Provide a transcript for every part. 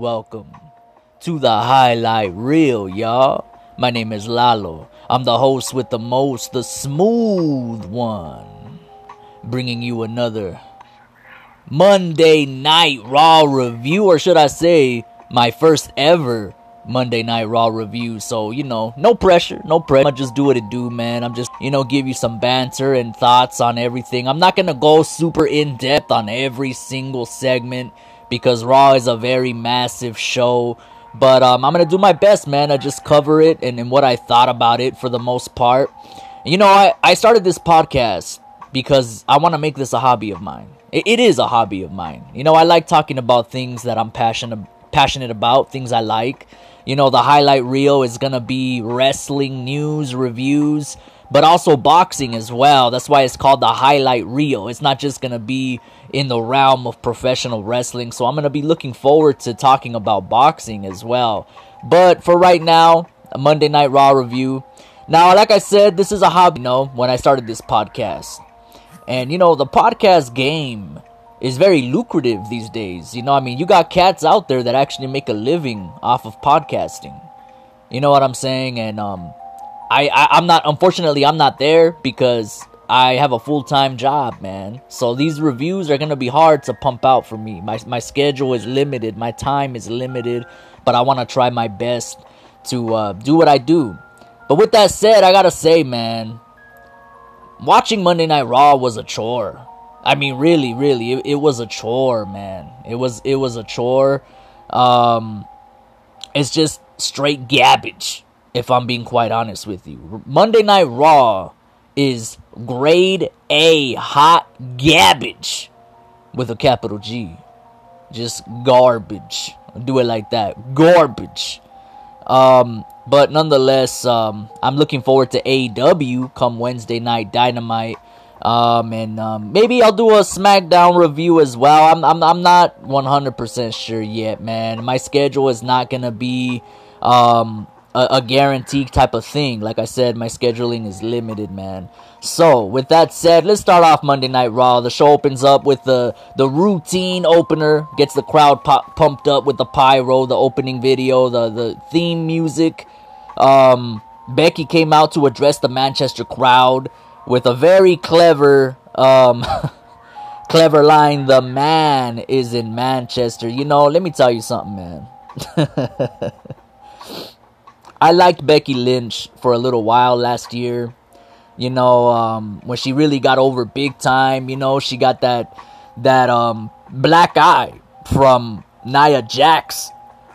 welcome to the highlight reel, y'all. My name is Lalo. I'm the host with the most, the smooth one, bringing you another Monday Night Raw review, or should I say, my first ever Monday Night Raw review. So, you know, no pressure, no pressure. I just do what it do, man. I'm just, you know, give you some banter and thoughts on everything. I'm not gonna go super in depth on every single segment because Raw is a very massive show. But um, I'm gonna do my best, man. I just cover it and, and what I thought about it for the most part. You know, I, I started this podcast because I want to make this a hobby of mine. It, it is a hobby of mine. You know, I like talking about things that I'm passionate passionate about, things I like. You know, the highlight reel is gonna be wrestling news, reviews, but also boxing as well. That's why it's called the highlight reel. It's not just gonna be in the realm of professional wrestling. So I'm going to be looking forward to talking about boxing as well. But for right now, a Monday Night Raw review. Now, like I said, this is a hobby, you know, when I started this podcast. And, you know, the podcast game is very lucrative these days. You know, I mean, you got cats out there that actually make a living off of podcasting. You know what I'm saying? And, um, I, I I'm not, unfortunately, I'm not there because I have a full time job, man. So these reviews are gonna be hard to pump out for me. My my schedule is limited, my time is limited, but I want to try my best to uh, do what I do. But with that said, I gotta say, man, watching Monday Night Raw was a chore. I mean, really, really, it, it was a chore, man. It was it was a chore. Um, it's just straight garbage, if I'm being quite honest with you. Monday Night Raw is grade A hot garbage with a capital G. Just garbage. Do it like that. Garbage. Um, but nonetheless, um, I'm looking forward to AEW come Wednesday night Dynamite. Um, and um, maybe I'll do a SmackDown review as well. I'm I'm I'm not 100% sure yet, man. My schedule is not gonna be um a, a guarantee type of thing. Like I said, my scheduling is limited, man. So, with that said, let's start off Monday Night Raw. The show opens up with the the routine opener, gets the crowd pop, pumped up with the pyro, the opening video, the the theme music. Um, Becky came out to address the Manchester crowd with a very clever um clever line. The man is in Manchester. You know, let me tell you something, man. I liked Becky Lynch for a little while last year. You know, um, when she really got over big time, you know, she got that that um, black eye from Nia Jax,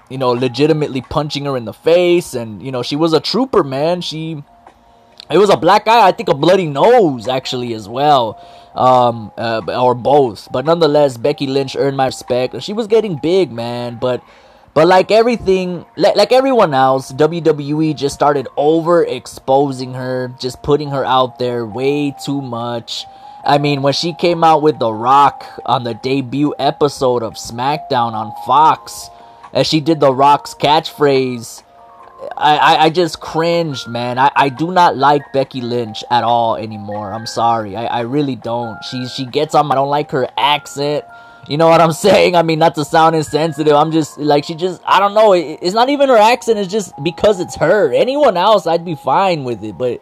you know, legitimately punching her in the face and you know, she was a trooper, man. She it was a black eye, I think a bloody nose actually as well. Um, uh, or both. But nonetheless, Becky Lynch earned my respect. She was getting big, man, but but like everything, like, like everyone else, WWE just started overexposing her, just putting her out there way too much. I mean, when she came out with The Rock on the debut episode of SmackDown on Fox, as she did The Rock's catchphrase, I, I, I just cringed, man. I, I do not like Becky Lynch at all anymore. I'm sorry. I, I really don't. She she gets on. I don't like her accent. You know what I'm saying? I mean, not to sound insensitive. I'm just like she just. I don't know. it's not even her accent. It's just because it's her. Anyone else, I'd be fine with it. But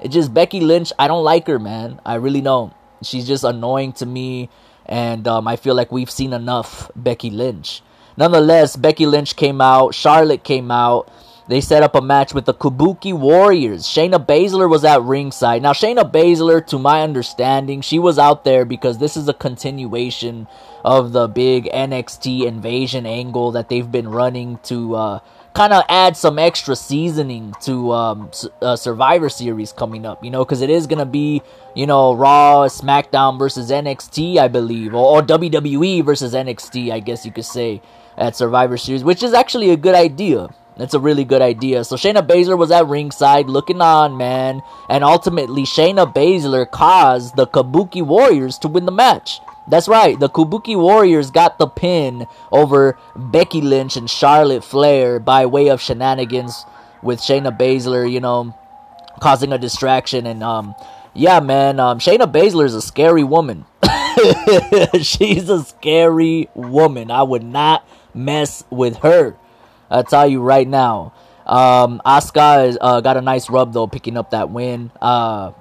it's just Becky Lynch. I don't like her, man. I really don't. She's just annoying to me, and um, I feel like we've seen enough Becky Lynch. Nonetheless, Becky Lynch came out. Charlotte came out. They set up a match with the Kabuki Warriors. Shayna Baszler was at ringside. Now, Shayna Baszler, to my understanding, she was out there because this is a continuation of the big NXT invasion angle that they've been running to uh, kind of add some extra seasoning to um, uh, Survivor Series coming up, you know, because it is going to be, you know, Raw, SmackDown versus NXT, I believe, or, or WWE versus NXT, I guess you could say, at Survivor Series, which is actually a good idea that's a really good idea. So Shayna Baszler was at ringside looking on, man. And ultimately, Shayna Baszler caused the Kabuki Warriors to win the match. That's right, the Kabuki Warriors got the pin over Becky Lynch and Charlotte Flair by way of shenanigans with Shayna Baszler, you know, causing a distraction. And, um, yeah, man, um, Shayna Baszler is a scary woman. She's a scary woman. I would not mess with her. I tell you right now. Um, Asuka uh, got a nice rub though, picking up that win. Uh,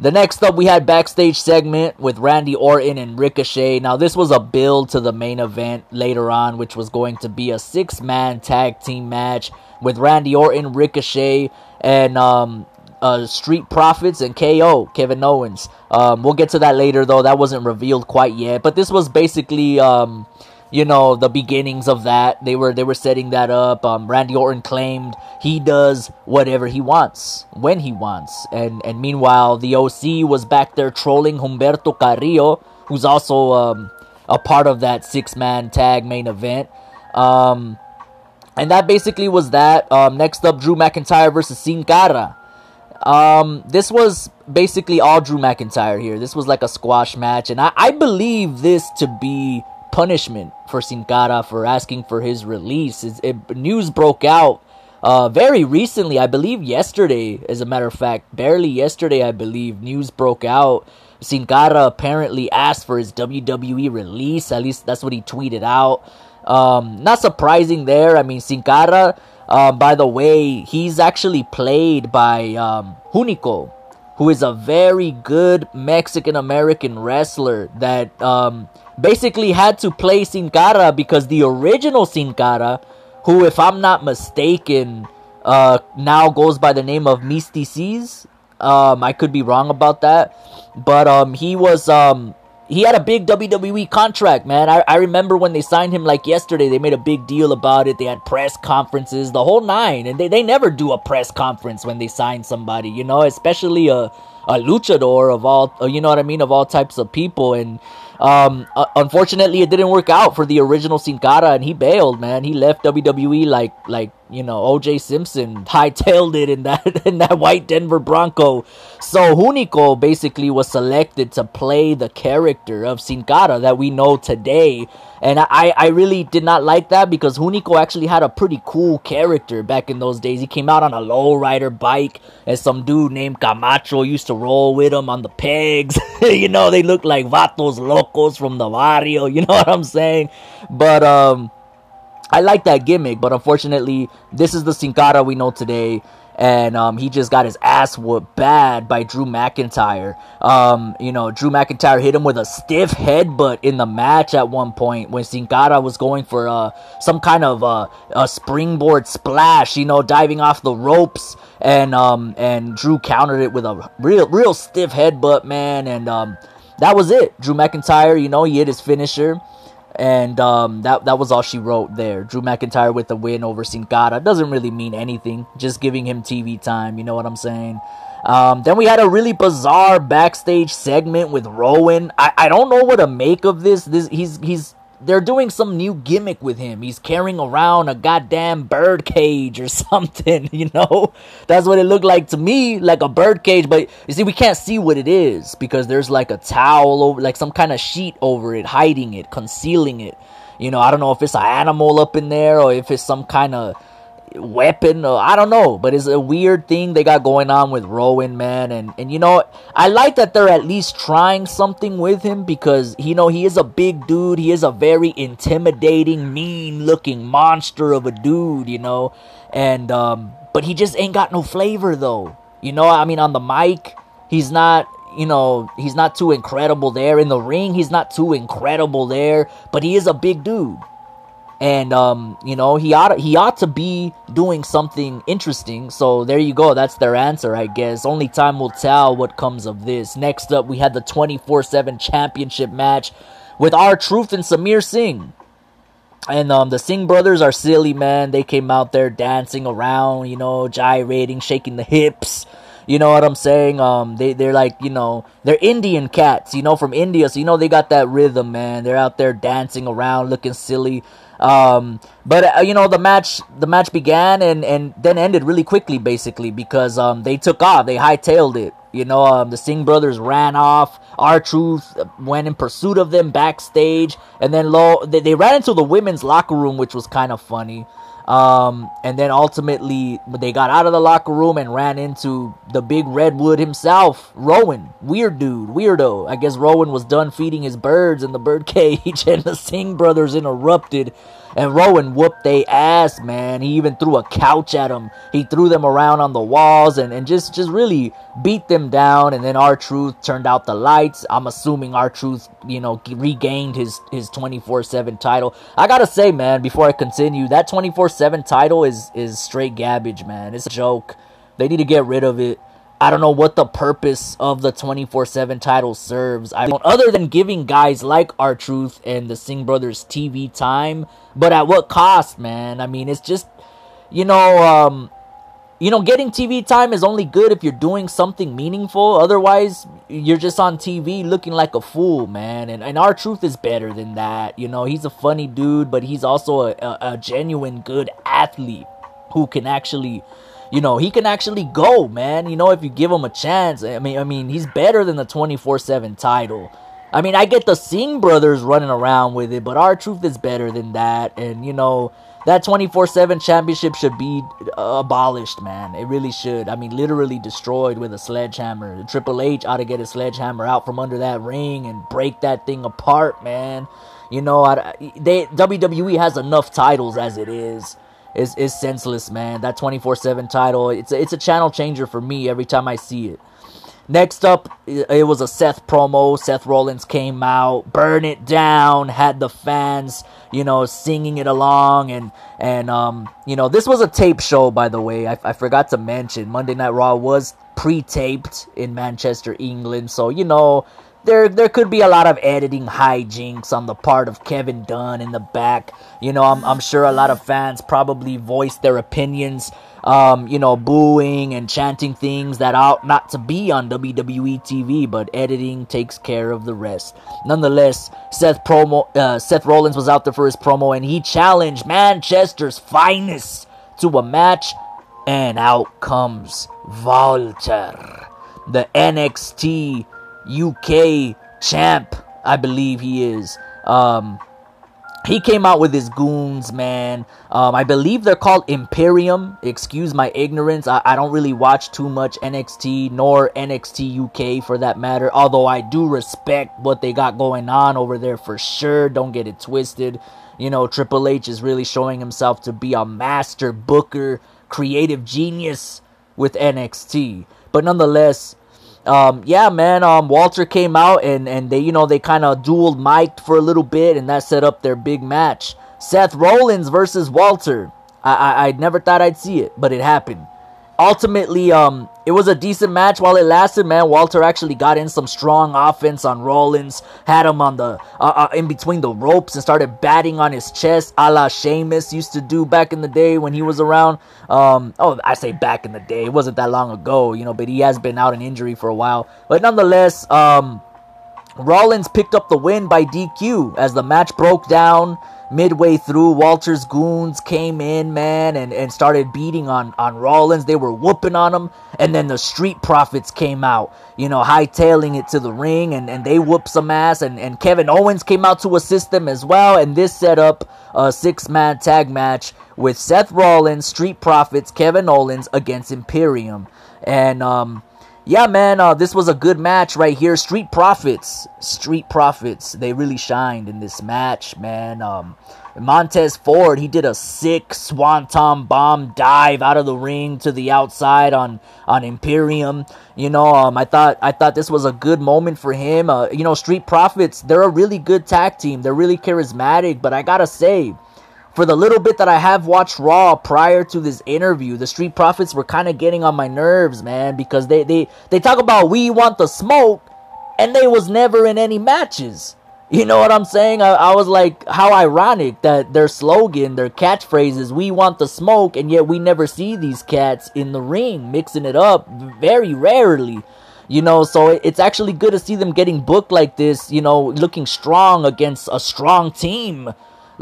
the next up, we had backstage segment with Randy Orton and Ricochet. Now, this was a build to the main event later on, which was going to be a six-man tag team match with Randy Orton, Ricochet, and um, uh, Street Profits and KO, Kevin Owens. Um, we'll get to that later, though. That wasn't revealed quite yet. But this was basically, um, you know, the beginnings of that. They were they were setting that up. Um, Randy Orton claimed he does whatever he wants when he wants, and and meanwhile the OC was back there trolling Humberto Carrillo, who's also um, a part of that six man tag main event. Um, and that basically was that. Um, next up, Drew McIntyre versus Sin Cara. Um, this was basically all Drew McIntyre here. This was like a squash match, and I, I believe this to be punishment for Sin Cara for asking for his release. It, it, news broke out uh, very recently, I believe yesterday, as a matter of fact, barely yesterday, I believe, news broke out. Sin Cara apparently asked for his WWE release. At least that's what he tweeted out. Um, not surprising there. I mean, Sin Cara, uh, by the way, he's actually played by um, Hunico, who is a very good Mexican American wrestler that um, basically had to play Sin Cara because the original Sin Cara, who, if I'm not mistaken, uh, now goes by the name of Mistico. Um, I could be wrong about that, but um, he was um, he had a big WWE contract, man. I, I remember when they signed him like yesterday, they made a big deal about it. They had press conferences, the whole nine. And they, they never do a press conference when they sign somebody, you know, especially a, a luchador of all, uh, you know what I mean, of all types of people. And um, uh, unfortunately, it didn't work out for the original Sin Cara, and he bailed, man. He left WWE like like you know OJ Simpson hightailed it in that in that white Denver Bronco. So Hunico basically was selected to play the character of Sin Cara that we know today and I, I really did not like that because Hunico actually had a pretty cool character back in those days. He came out on a lowrider bike, and some dude named Camacho used to roll with him on the pegs. you know, they look like vatos locos from the barrio. You know what I'm saying? But um, I like that gimmick. But unfortunately, this is the Sin Cara we know today and um, he just got his ass whooped bad by Drew McIntyre. Um, you know, Drew McIntyre hit him with a stiff headbutt in the match at one point when Sin Cara was going for uh, some kind of uh, a springboard splash, you know, diving off the ropes, and um, and Drew countered it with a real real stiff headbutt, man, and um, that was it. Drew McIntyre, you know, he hit his finisher. And um, that that was all she wrote there. Drew McIntyre with the win over Sin Cara doesn't really mean anything. Just giving him TV time. You know what I'm saying? Um, then we had a really bizarre backstage segment with Rowan. I, I don't know what to make of this. This he's he's they're doing some new gimmick with him. He's carrying around a goddamn bird cage or something, you know? That's what it looked like to me, like a bird cage. But you see, we can't see what it is because there's like a towel over, like some kind of sheet over it, hiding it, concealing it. You know, I don't know if it's an animal up in there or if it's some kind of weapon I don't know, but it's a weird thing they got going on with Rowan, man. And and you know, I like that they're at least trying something with him because you know he is a big dude. He is a very intimidating, mean-looking monster of a dude, you know. And um, but he just ain't got no flavor though. You know, I mean, on the mic, he's not. You know, he's not too incredible there. In the ring, he's not too incredible there. But he is a big dude and um, you know he ought he ought to be doing something interesting. So there you go. That's their answer, I guess. Only time will tell what comes of this. Next up, we had the 24/7 championship match with R-Truth and Samir Singh. And um, the Singh brothers are silly, man. They came out there dancing around, you know, gyrating, shaking the hips. You know what I'm saying? Um, they they're like you know they're Indian cats, you know, from India. So you know they got that rhythm, man. They're out there dancing around, looking silly. Um, but uh, you know the match the match began and and then ended really quickly basically because um they took off they hightailed it you know um the Singh brothers ran off R-Truth went in pursuit of them backstage and then low they, they ran into the women's locker room which was kind of funny um, and then ultimately, they got out of the locker room and ran into the big redwood himself, Rowan. Weird dude, weirdo. I guess Rowan was done feeding his birds in the bird cage, and the Singh brothers interrupted and Rowan whooped they ass, man. He even threw a couch at them. He threw them around on the walls and, and just just really beat them down. And then R-Truth turned out the lights. I'm assuming R-Truth, you know, regained his his 24/7 title. I gotta say, man, before I continue, that 24/7 title is is straight garbage, man. It's a joke. They need to get rid of it. I don't know what the purpose of the 24/7 title serves. I don't other than giving guys like R-Truth and the Singh brothers TV time, but at what cost, man? I mean, it's just you know, um you know, getting TV time is only good if you're doing something meaningful. Otherwise, you're just on TV looking like a fool, man. And, and R-Truth is better than that. You know, he's a funny dude, but he's also a, a, a genuine good athlete who can actually you know, he can actually go, man. You know, if you give him a chance. I mean, I mean, he's better than the 24/7 title. I mean, I get the Singh brothers running around with it, but R-Truth is better than that. And you know, that 24/7 championship should be uh, abolished, man. It really should. I mean, literally destroyed with a sledgehammer. The Triple H ought to get a sledgehammer out from under that ring and break that thing apart, man. You know, I, they WWE has enough titles as it is is is senseless, man. That 24/7 title, it's a, it's a channel changer for me every time I see it. Next up, it was a Seth promo. Seth Rollins came out, burn it down, had the fans, you know, singing it along, and and um, you know, this was a tape show, by the way. I, I forgot to mention Monday Night Raw was pre-taped in Manchester, England, so you know there there could be a lot of editing hijinks on the part of Kevin Dunn in the back. You know, I'm I'm sure a lot of fans probably voiced their opinions, um, you know, booing and chanting things that ought not to be on WWE TV, but editing takes care of the rest. Nonetheless, Seth promo uh, Seth Rollins was out there for his promo and he challenged Manchester's finest to a match and out comes Walter, the NXT UK champ, I believe he is. Um, he came out with his goons, man. Um, I believe they're called Imperium. Excuse my ignorance. I, I don't really watch too much NXT nor NXT UK for that matter. Although I do respect what they got going on over there for sure. Don't get it twisted. You know, Triple H is really showing himself to be a master booker, creative genius with NXT. But nonetheless, um, yeah, man, um, Walter came out and, and they, you know, they kind of dueled mic'd for a little bit and that set up their big match. Seth Rollins versus Walter. I, I, I never thought I'd see it, but it happened ultimately, um, it was a decent match while it lasted. Man, Walter actually got in some strong offense on Rollins, had him on the uh, uh, in between the ropes, and started batting on his chest, a la Sheamus used to do back in the day when he was around. Um, oh, I say back in the day, it wasn't that long ago, you know, but he has been out in injury for a while. But nonetheless, um, Rollins picked up the win by DQ as the match broke down midway through, Walter's goons came in, man, and, and started beating on, on Rollins. They were whooping on him. And then the Street Profits came out, you know, hightailing it to the ring, and, and they whooped some ass. And, and Kevin Owens came out to assist them as well. And this set up a six man tag match with Seth Rollins, Street Profits, Kevin Owens against Imperium. And, um, yeah, man, uh, this was a good match right here. Street Profits, Street Profits, they really shined in this match, man. Um, Montez Ford, he did a sick swanton bomb dive out of the ring to the outside on on Imperium. You know, um, I thought I thought this was a good moment for him. Uh, you know, Street Profits, they're a really good tag team. They're really charismatic, but I gotta say for the little bit that I have watched Raw prior to this interview, the Street Profits were kind of getting on my nerves, man, because they they they talk about we want the smoke, and they was never in any matches. You know what I'm saying? I, I was like, how ironic that their slogan, their catchphrase is "We want the smoke," and yet we never see these cats in the ring mixing it up very rarely. You know, so it's actually good to see them getting booked like this. You know, looking strong against a strong team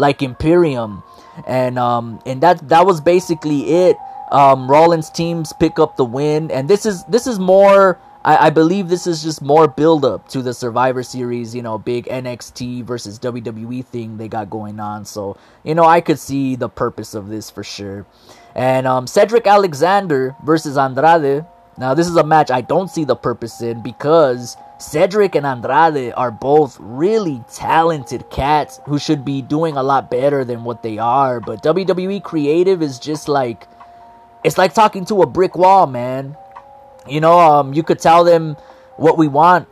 like Imperium, and um, and that that was basically it. Um, Rollins teams pick up the win, and this is this is more. I, I believe this is just more build up to the Survivor Series, you know, big NXT versus WWE thing they got going on. So you know, I could see the purpose of this for sure. And um, Cedric Alexander versus Andrade. Now, this is a match I don't see the purpose in because Cedric and Andrade are both really talented cats who should be doing a lot better than what they are. But WWE Creative is just like, it's like talking to a brick wall, man. You know, um, you could tell them what we want,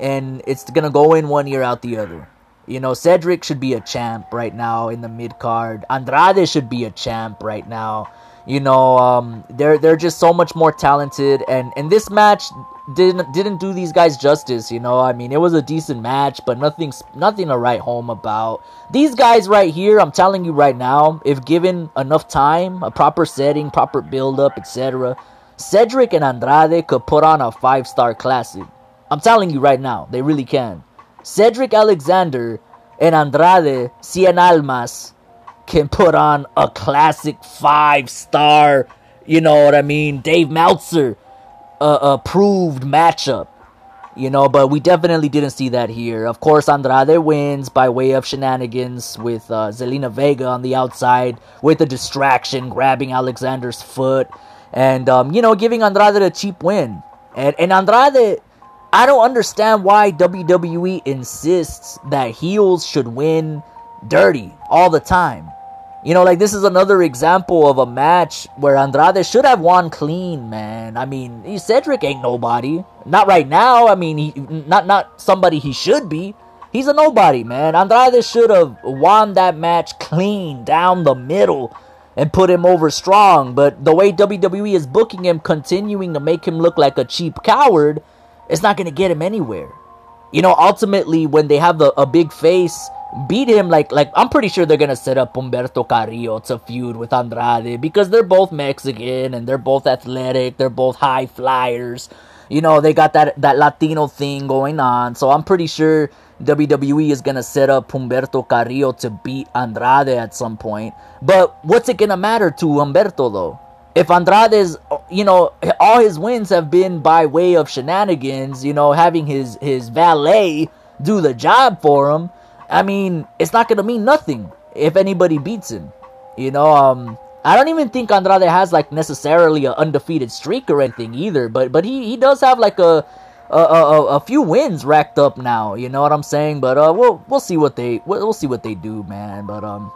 and it's gonna go in one ear out the other. You know, Cedric should be a champ right now in the mid card. Andrade should be a champ right now. You know, um, they're they're just so much more talented, and and this match didn't didn't do these guys justice. You know, I mean, it was a decent match, but nothing nothing to write home about. These guys right here, I'm telling you right now, if given enough time, a proper setting, proper build up, etc., Cedric and Andrade could put on a five star classic. I'm telling you right now, they really can. Cedric Alexander and Andrade Cien Almas can put on a classic five star, you know what I mean, Dave Meltzer approved matchup. You know, but we definitely didn't see that here. Of course, Andrade wins by way of shenanigans with uh, Zelina Vega on the outside with a distraction, grabbing Alexander's foot, and um, you know, giving Andrade a cheap win. And and Andrade I don't understand why WWE insists that heels should win dirty all the time. You know, like this is another example of a match where Andrade should have won clean, man. I mean, Cedric ain't nobody. Not right now. I mean, he not not somebody he should be. He's a nobody, man. Andrade should have won that match clean down the middle and put him over strong. But the way WWE is booking him, continuing to make him look like a cheap coward, it's not going to get him anywhere. You know, ultimately, when they have the, a big face beat him, like like I'm pretty sure they're gonna set up Humberto Carrillo to feud with Andrade because they're both Mexican and they're both athletic, they're both high flyers. You know, they got that that Latino thing going on, so I'm pretty sure WWE is gonna set up Humberto Carrillo to beat Andrade at some point. But what's it gonna matter to Humberto though? if Andrade's, you know, all his wins have been by way of shenanigans, you know, having his his valet do the job for him. I mean, it's not gonna mean nothing if anybody beats him. You know, um, I don't even think Andrade has like necessarily an undefeated streak or anything either. But but he he does have like a a, a, a few wins racked up now. You know what I'm saying? But uh, we'll we'll see what they we'll, we'll see what they do, man. But um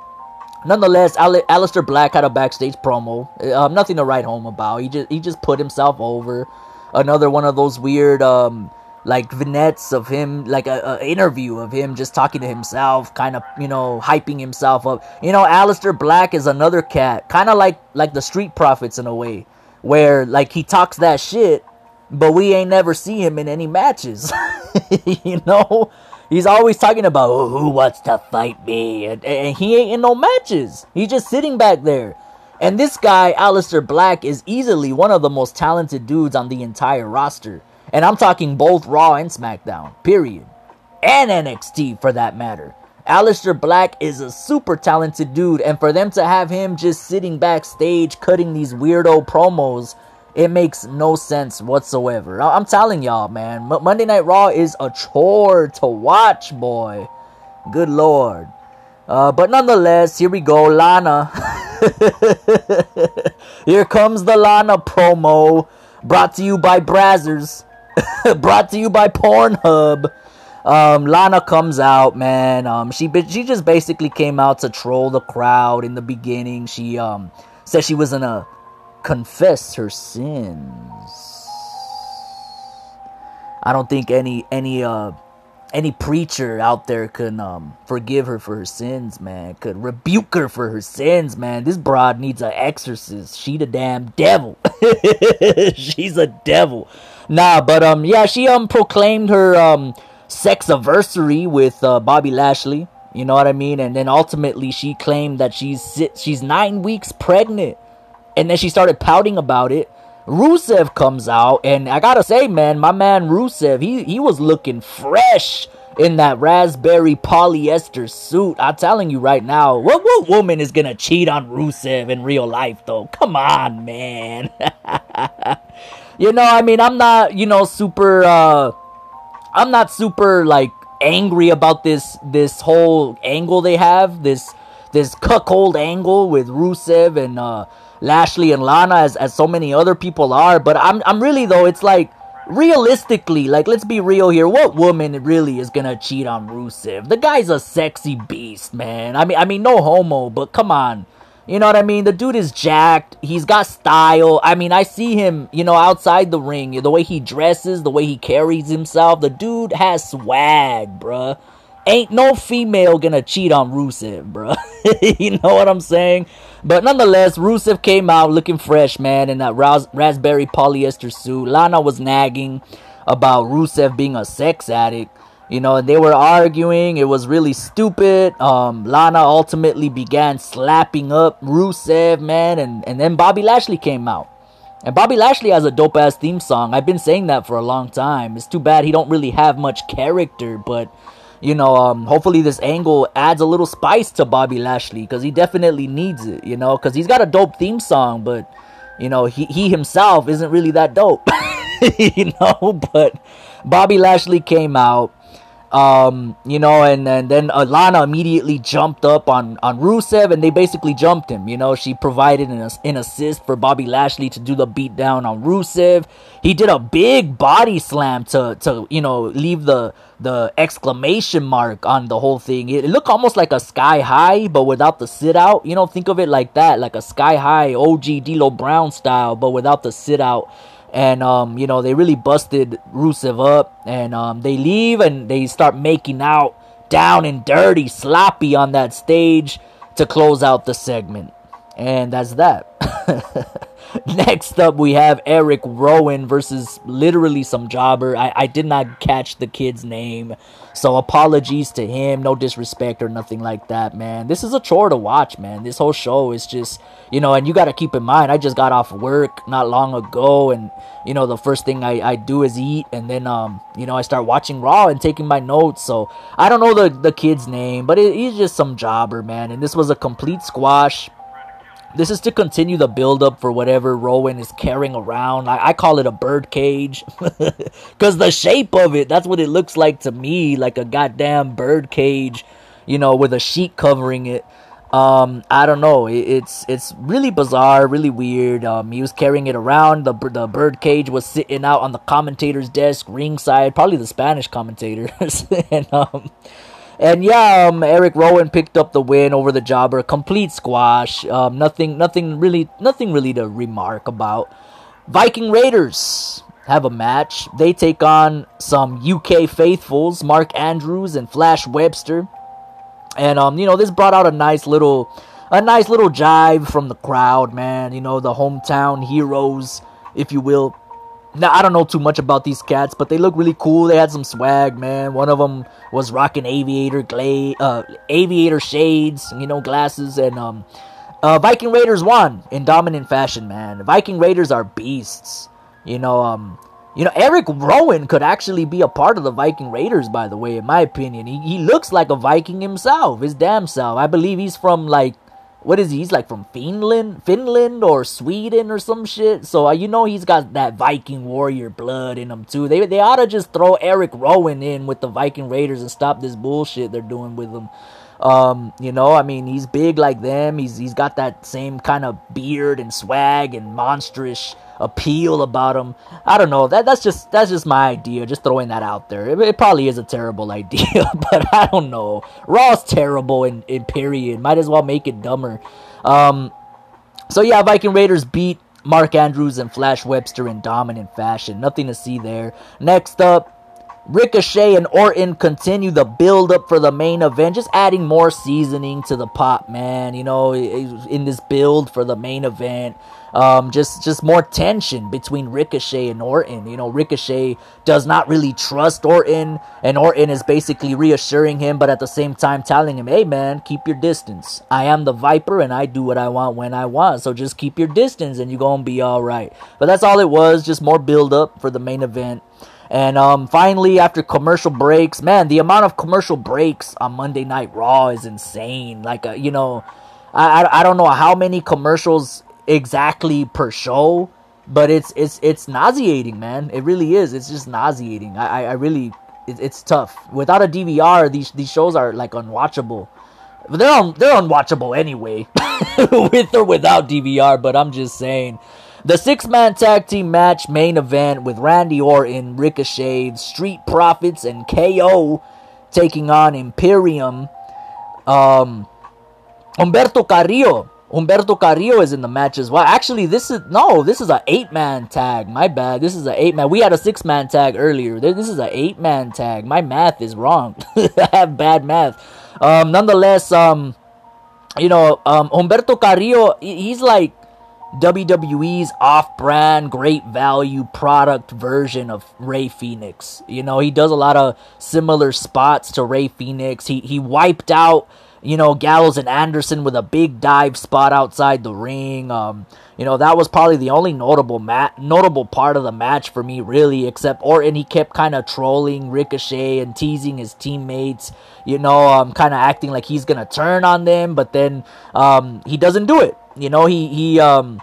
Nonetheless, Al- Aleister Black had a backstage promo. Um, nothing to write home about. He just he just put himself over. Another one of those weird um, like vignettes of him, like a, a, interview of him just talking to himself, kind of you know hyping himself up. You know, Aleister Black is another cat, kind of like like the Street Profits in a way, where like he talks that shit, but we ain't never see him in any matches. you know, He's always talking about oh, who wants to fight me, and, and he ain't in no matches. He's just sitting back there. And this guy, Aleister Black, is easily one of the most talented dudes on the entire roster. And I'm talking both Raw and SmackDown, period. And NXT for that matter. Aleister Black is a super talented dude, and for them to have him just sitting backstage cutting these weirdo promos it makes no sense whatsoever. I'm telling y'all, man. M- Monday Night Raw is a chore to watch, boy. Good lord. Uh, but nonetheless, here we go, Lana. here comes the Lana promo, brought to you by Brazzers, brought to you by Pornhub. Um, Lana comes out, man. Um, she she just basically came out to troll the crowd in the beginning. She um said she was gonna confess her sins. I don't think any any uh any preacher out there can um forgive her for her sins, man. Could rebuke her for her sins, man. This broad needs an exorcist. She the damn devil. She's a devil. Nah, but um yeah, she um proclaimed her um sex anniversary with uh, Bobby Lashley. You know what I mean? And then ultimately she claimed that she's she's 9 weeks pregnant and then she started pouting about it. Rusev comes out, and I gotta say, man, my man Rusev, he he was looking fresh in that raspberry polyester suit. I'm telling you right now, what what woman is gonna cheat on Rusev in real life, though? Come on, man. you know, I mean, I'm not, you know, super. uh I'm not super like angry about this this whole angle they have this this cuckold angle with Rusev and uh Lashley and Lana as, as so many other people are. But I'm I'm really though, it's like realistically, like let's be real here. What woman really is gonna cheat on Rusev? The guy's a sexy beast, man. I mean, I mean, no homo, but come on. You know what I mean? The dude is jacked. He's got style. I mean, I see him, you know, outside the ring. The way he dresses, the way he carries himself. The dude has swag, bruh. Ain't no female gonna cheat on Rusev, bruh. you know what I'm saying? But nonetheless, Rusev came out looking fresh, man, in that ras- raspberry polyester suit. Lana was nagging about Rusev being a sex addict. You know, they were arguing. It was really stupid. Um, Lana ultimately began slapping up Rusev, man, and, and then Bobby Lashley came out. And Bobby Lashley has a dope ass theme song. I've been saying that for a long time. It's too bad he don't really have much character, but you know, um, hopefully this angle adds a little spice to Bobby Lashley because he definitely needs it, you know, because he's got a dope theme song, but you know, he, he himself isn't really that dope, you know, but Bobby Lashley came out um, you know, and, and then Alana immediately jumped up on, on Rusev and they basically jumped him. You know, she provided an, an assist for Bobby Lashley to do the beatdown on Rusev. He did a big body slam to, to you know, leave the, the exclamation mark on the whole thing. It, it looked almost like a sky high, but without the sit out. You know, think of it like that, like a sky high OG D'Lo Brown style, but without the sit out and um, you know they really busted Rusev up, and um, they leave and they start making out down and dirty, sloppy on that stage to close out the segment, and that's that. Next up, we have Erick Rowan versus literally some jobber. I, I did not catch the kid's name, so apologies to him. No disrespect or nothing like that, man. This is a chore to watch, man. This whole show is just, you know, and you got to keep in mind, I just got off work not long ago, and, you know, the first thing I, I do is eat, and then, um, you know, I start watching Raw and taking my notes. So I don't know the, the kid's name, but it, he's just some jobber, man. And this was a complete squash this is to continue the build up for whatever Rowan is carrying around. I, I call it a bird cage. Because the shape of it, that's what it looks like to me. Like a goddamn bird cage, you know, with a sheet covering it. Um, I don't know. It, it's it's really bizarre, really weird. Um, he was carrying it around. The the bird cage was sitting out on the commentator's desk, ringside, probably the Spanish commentators, and um, and yeah, um, Erick Rowan picked up the win over the jobber. Complete squash. Um, nothing, nothing really, nothing really to remark about. Viking Raiders have a match. They take on some UK faithfuls, Mark Andrews and Flash Webster. And um, you know, this brought out a nice little, a nice little jive from the crowd, man. You know, the hometown heroes, if you will. Now I don't know too much about these cats, but they look really cool. They had some swag, man. One of them was rocking aviator gla- uh, aviator shades, you know, glasses, and um, uh, Viking Raiders won in dominant fashion, man. Viking Raiders are beasts. You know, um, you know, Erick Rowan could actually be a part of the Viking Raiders, by the way, in my opinion. He, he looks like a Viking himself, his damn self. I believe he's from like what is he? He's like from Finland, Finland or Sweden or some shit. So uh, you know he's got that Viking warrior blood in him too. They they ought to just throw Erick Rowan in with the Viking Raiders and stop this bullshit they're doing with him. Um, you know, I mean, he's big like them. He's he's got that same kind of beard and swag and monstrous appeal about him. I don't know. That that's just that's just my idea. Just throwing that out there. It, it probably is a terrible idea, but I don't know. Raw's terrible in, in period. Might as well make it dumber. Um, so yeah, Viking Raiders beat Mark Andrews and Flash Webster in dominant fashion. Nothing to see there. Next up, Ricochet and Orton continue the build up for the main event, just adding more seasoning to the pot, man. You know, in this build for the main event, um, just just more tension between Ricochet and Orton. You know, Ricochet does not really trust Orton, and Orton is basically reassuring him, but at the same time telling him, "Hey, man, keep your distance. I am the Viper, and I do what I want when I want. So just keep your distance, and you're gonna be all right." But that's all it was, just more build up for the main event. And um, finally, after commercial breaks, man, the amount of commercial breaks on Monday Night Raw is insane. Like, uh, you know, I, I, I don't know how many commercials exactly per show, but it's it's it's nauseating, man. It really is. It's just nauseating. I I, I really, it, it's tough. Without a DVR, these these shows are like unwatchable. They're un, they're unwatchable anyway, with or without DVR. But I'm just saying The six man tag team match main event with Randy Orton, Ricochet, Street Profits, and KO taking on Imperium. Um, Humberto Carrillo. Humberto Carrillo is in the match as well. Actually, this is no, this is a eight man tag. My bad. This is a eight man. We had a six man tag earlier. This is a eight man tag. My math is wrong. I have bad math. Um, nonetheless, um, you know, um, Humberto Carrillo, he's like WWE's off-brand, great value product version of Rey Fenix. You know, he does a lot of similar spots to Rey Fenix. He he wiped out you know, Gallows and Anderson with a big dive spot outside the ring. Um, you know, that was probably the only notable mat notable part of the match for me, really, except Orton he kept kind of trolling Ricochet and teasing his teammates, you know, um, kind of acting like he's gonna turn on them, but then um, he doesn't do it. You know, he he um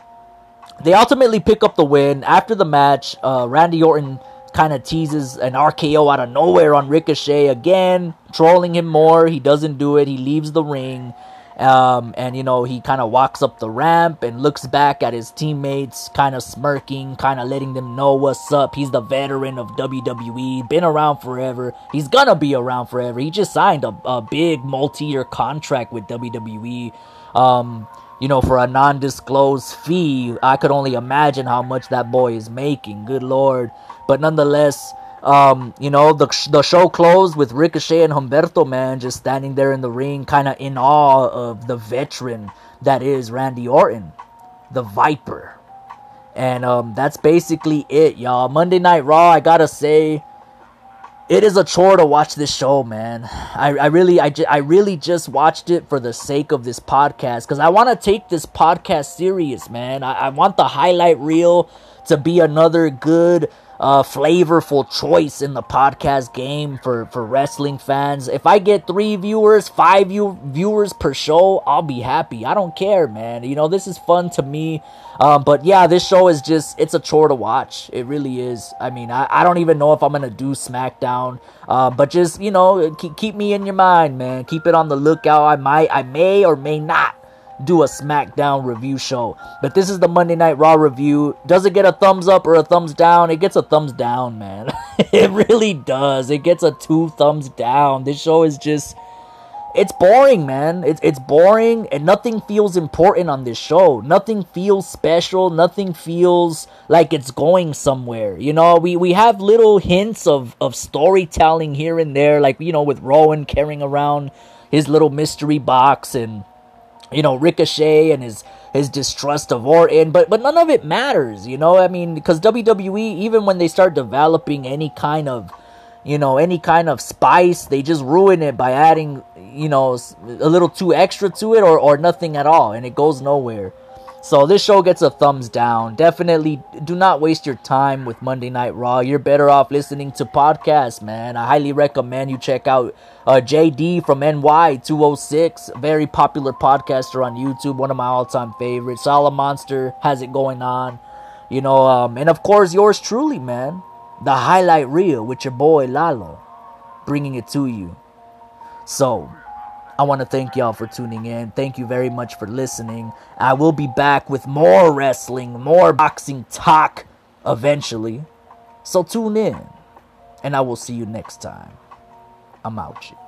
they ultimately pick up the win after the match. Uh, Randy Orton kind of teases an RKO out of nowhere on Ricochet again, trolling him more. He doesn't do it. He leaves the ring. Um, and you know, he kind of walks up the ramp and looks back at his teammates, kind of smirking, kind of letting them know what's up. He's the veteran of WWE, been around forever. He's gonna be around forever. He just signed a, a big multi year contract with WWE. Um, you know, for a non disclosed fee. I could only imagine how much that boy is making. Good lord. But nonetheless, um, you know, the, the show closed with Ricochet and Humberto, man, just standing there in the ring, kind of in awe of the veteran that is Randy Orton, the Viper. And um, that's basically it, y'all. Monday Night Raw, I gotta say, it is a chore to watch this show, man. I, I really, I, ju- I really just watched it for the sake of this podcast because I want to take this podcast serious, man. I, I want the highlight reel to be another good uh, flavorful choice in the podcast game for, for wrestling fans. If I get three viewers, five view, viewers per show, I'll be happy. I don't care, man. You know, this is fun to me. Um, but yeah, this show is just, it's a chore to watch. It really is. I mean, I, I don't even know if I'm going to do SmackDown. Uh, but just, you know, keep, keep me in your mind, man. Keep it on the lookout. I might, I may or may not do a SmackDown review show. But this is the Monday Night Raw review. Does it get a thumbs up or a thumbs down? It gets a thumbs down, man. it really does. It gets a two thumbs down. This show is just it's boring, man. It's it's boring and nothing feels important on this show. Nothing feels special. Nothing feels like it's going somewhere. You know, we we have little hints of of storytelling here and there, like you know, with Rowan carrying around his little mystery box and you know Ricochet and his his distrust of Orton, but but none of it matters, you know. I mean, because WWE, even when they start developing any kind of, you know, any kind of spice, they just ruin it by adding, you know, a little too extra to it or or nothing at all, and it goes nowhere. So this show gets a thumbs down. Definitely do not waste your time with Monday Night Raw. You're better off listening to podcasts, man. I highly recommend you check out uh, JD from NY206, very popular podcaster on YouTube, one of my all-time favorites. Solid Monster has it going on, you know. Um, and of course, yours truly, man, the highlight reel with your boy Lalo, bringing it to you. So I want to thank y'all for tuning in. Thank you very much for listening. I will be back with more wrestling, more boxing talk eventually. So tune in, and I will see you next time. I'm out.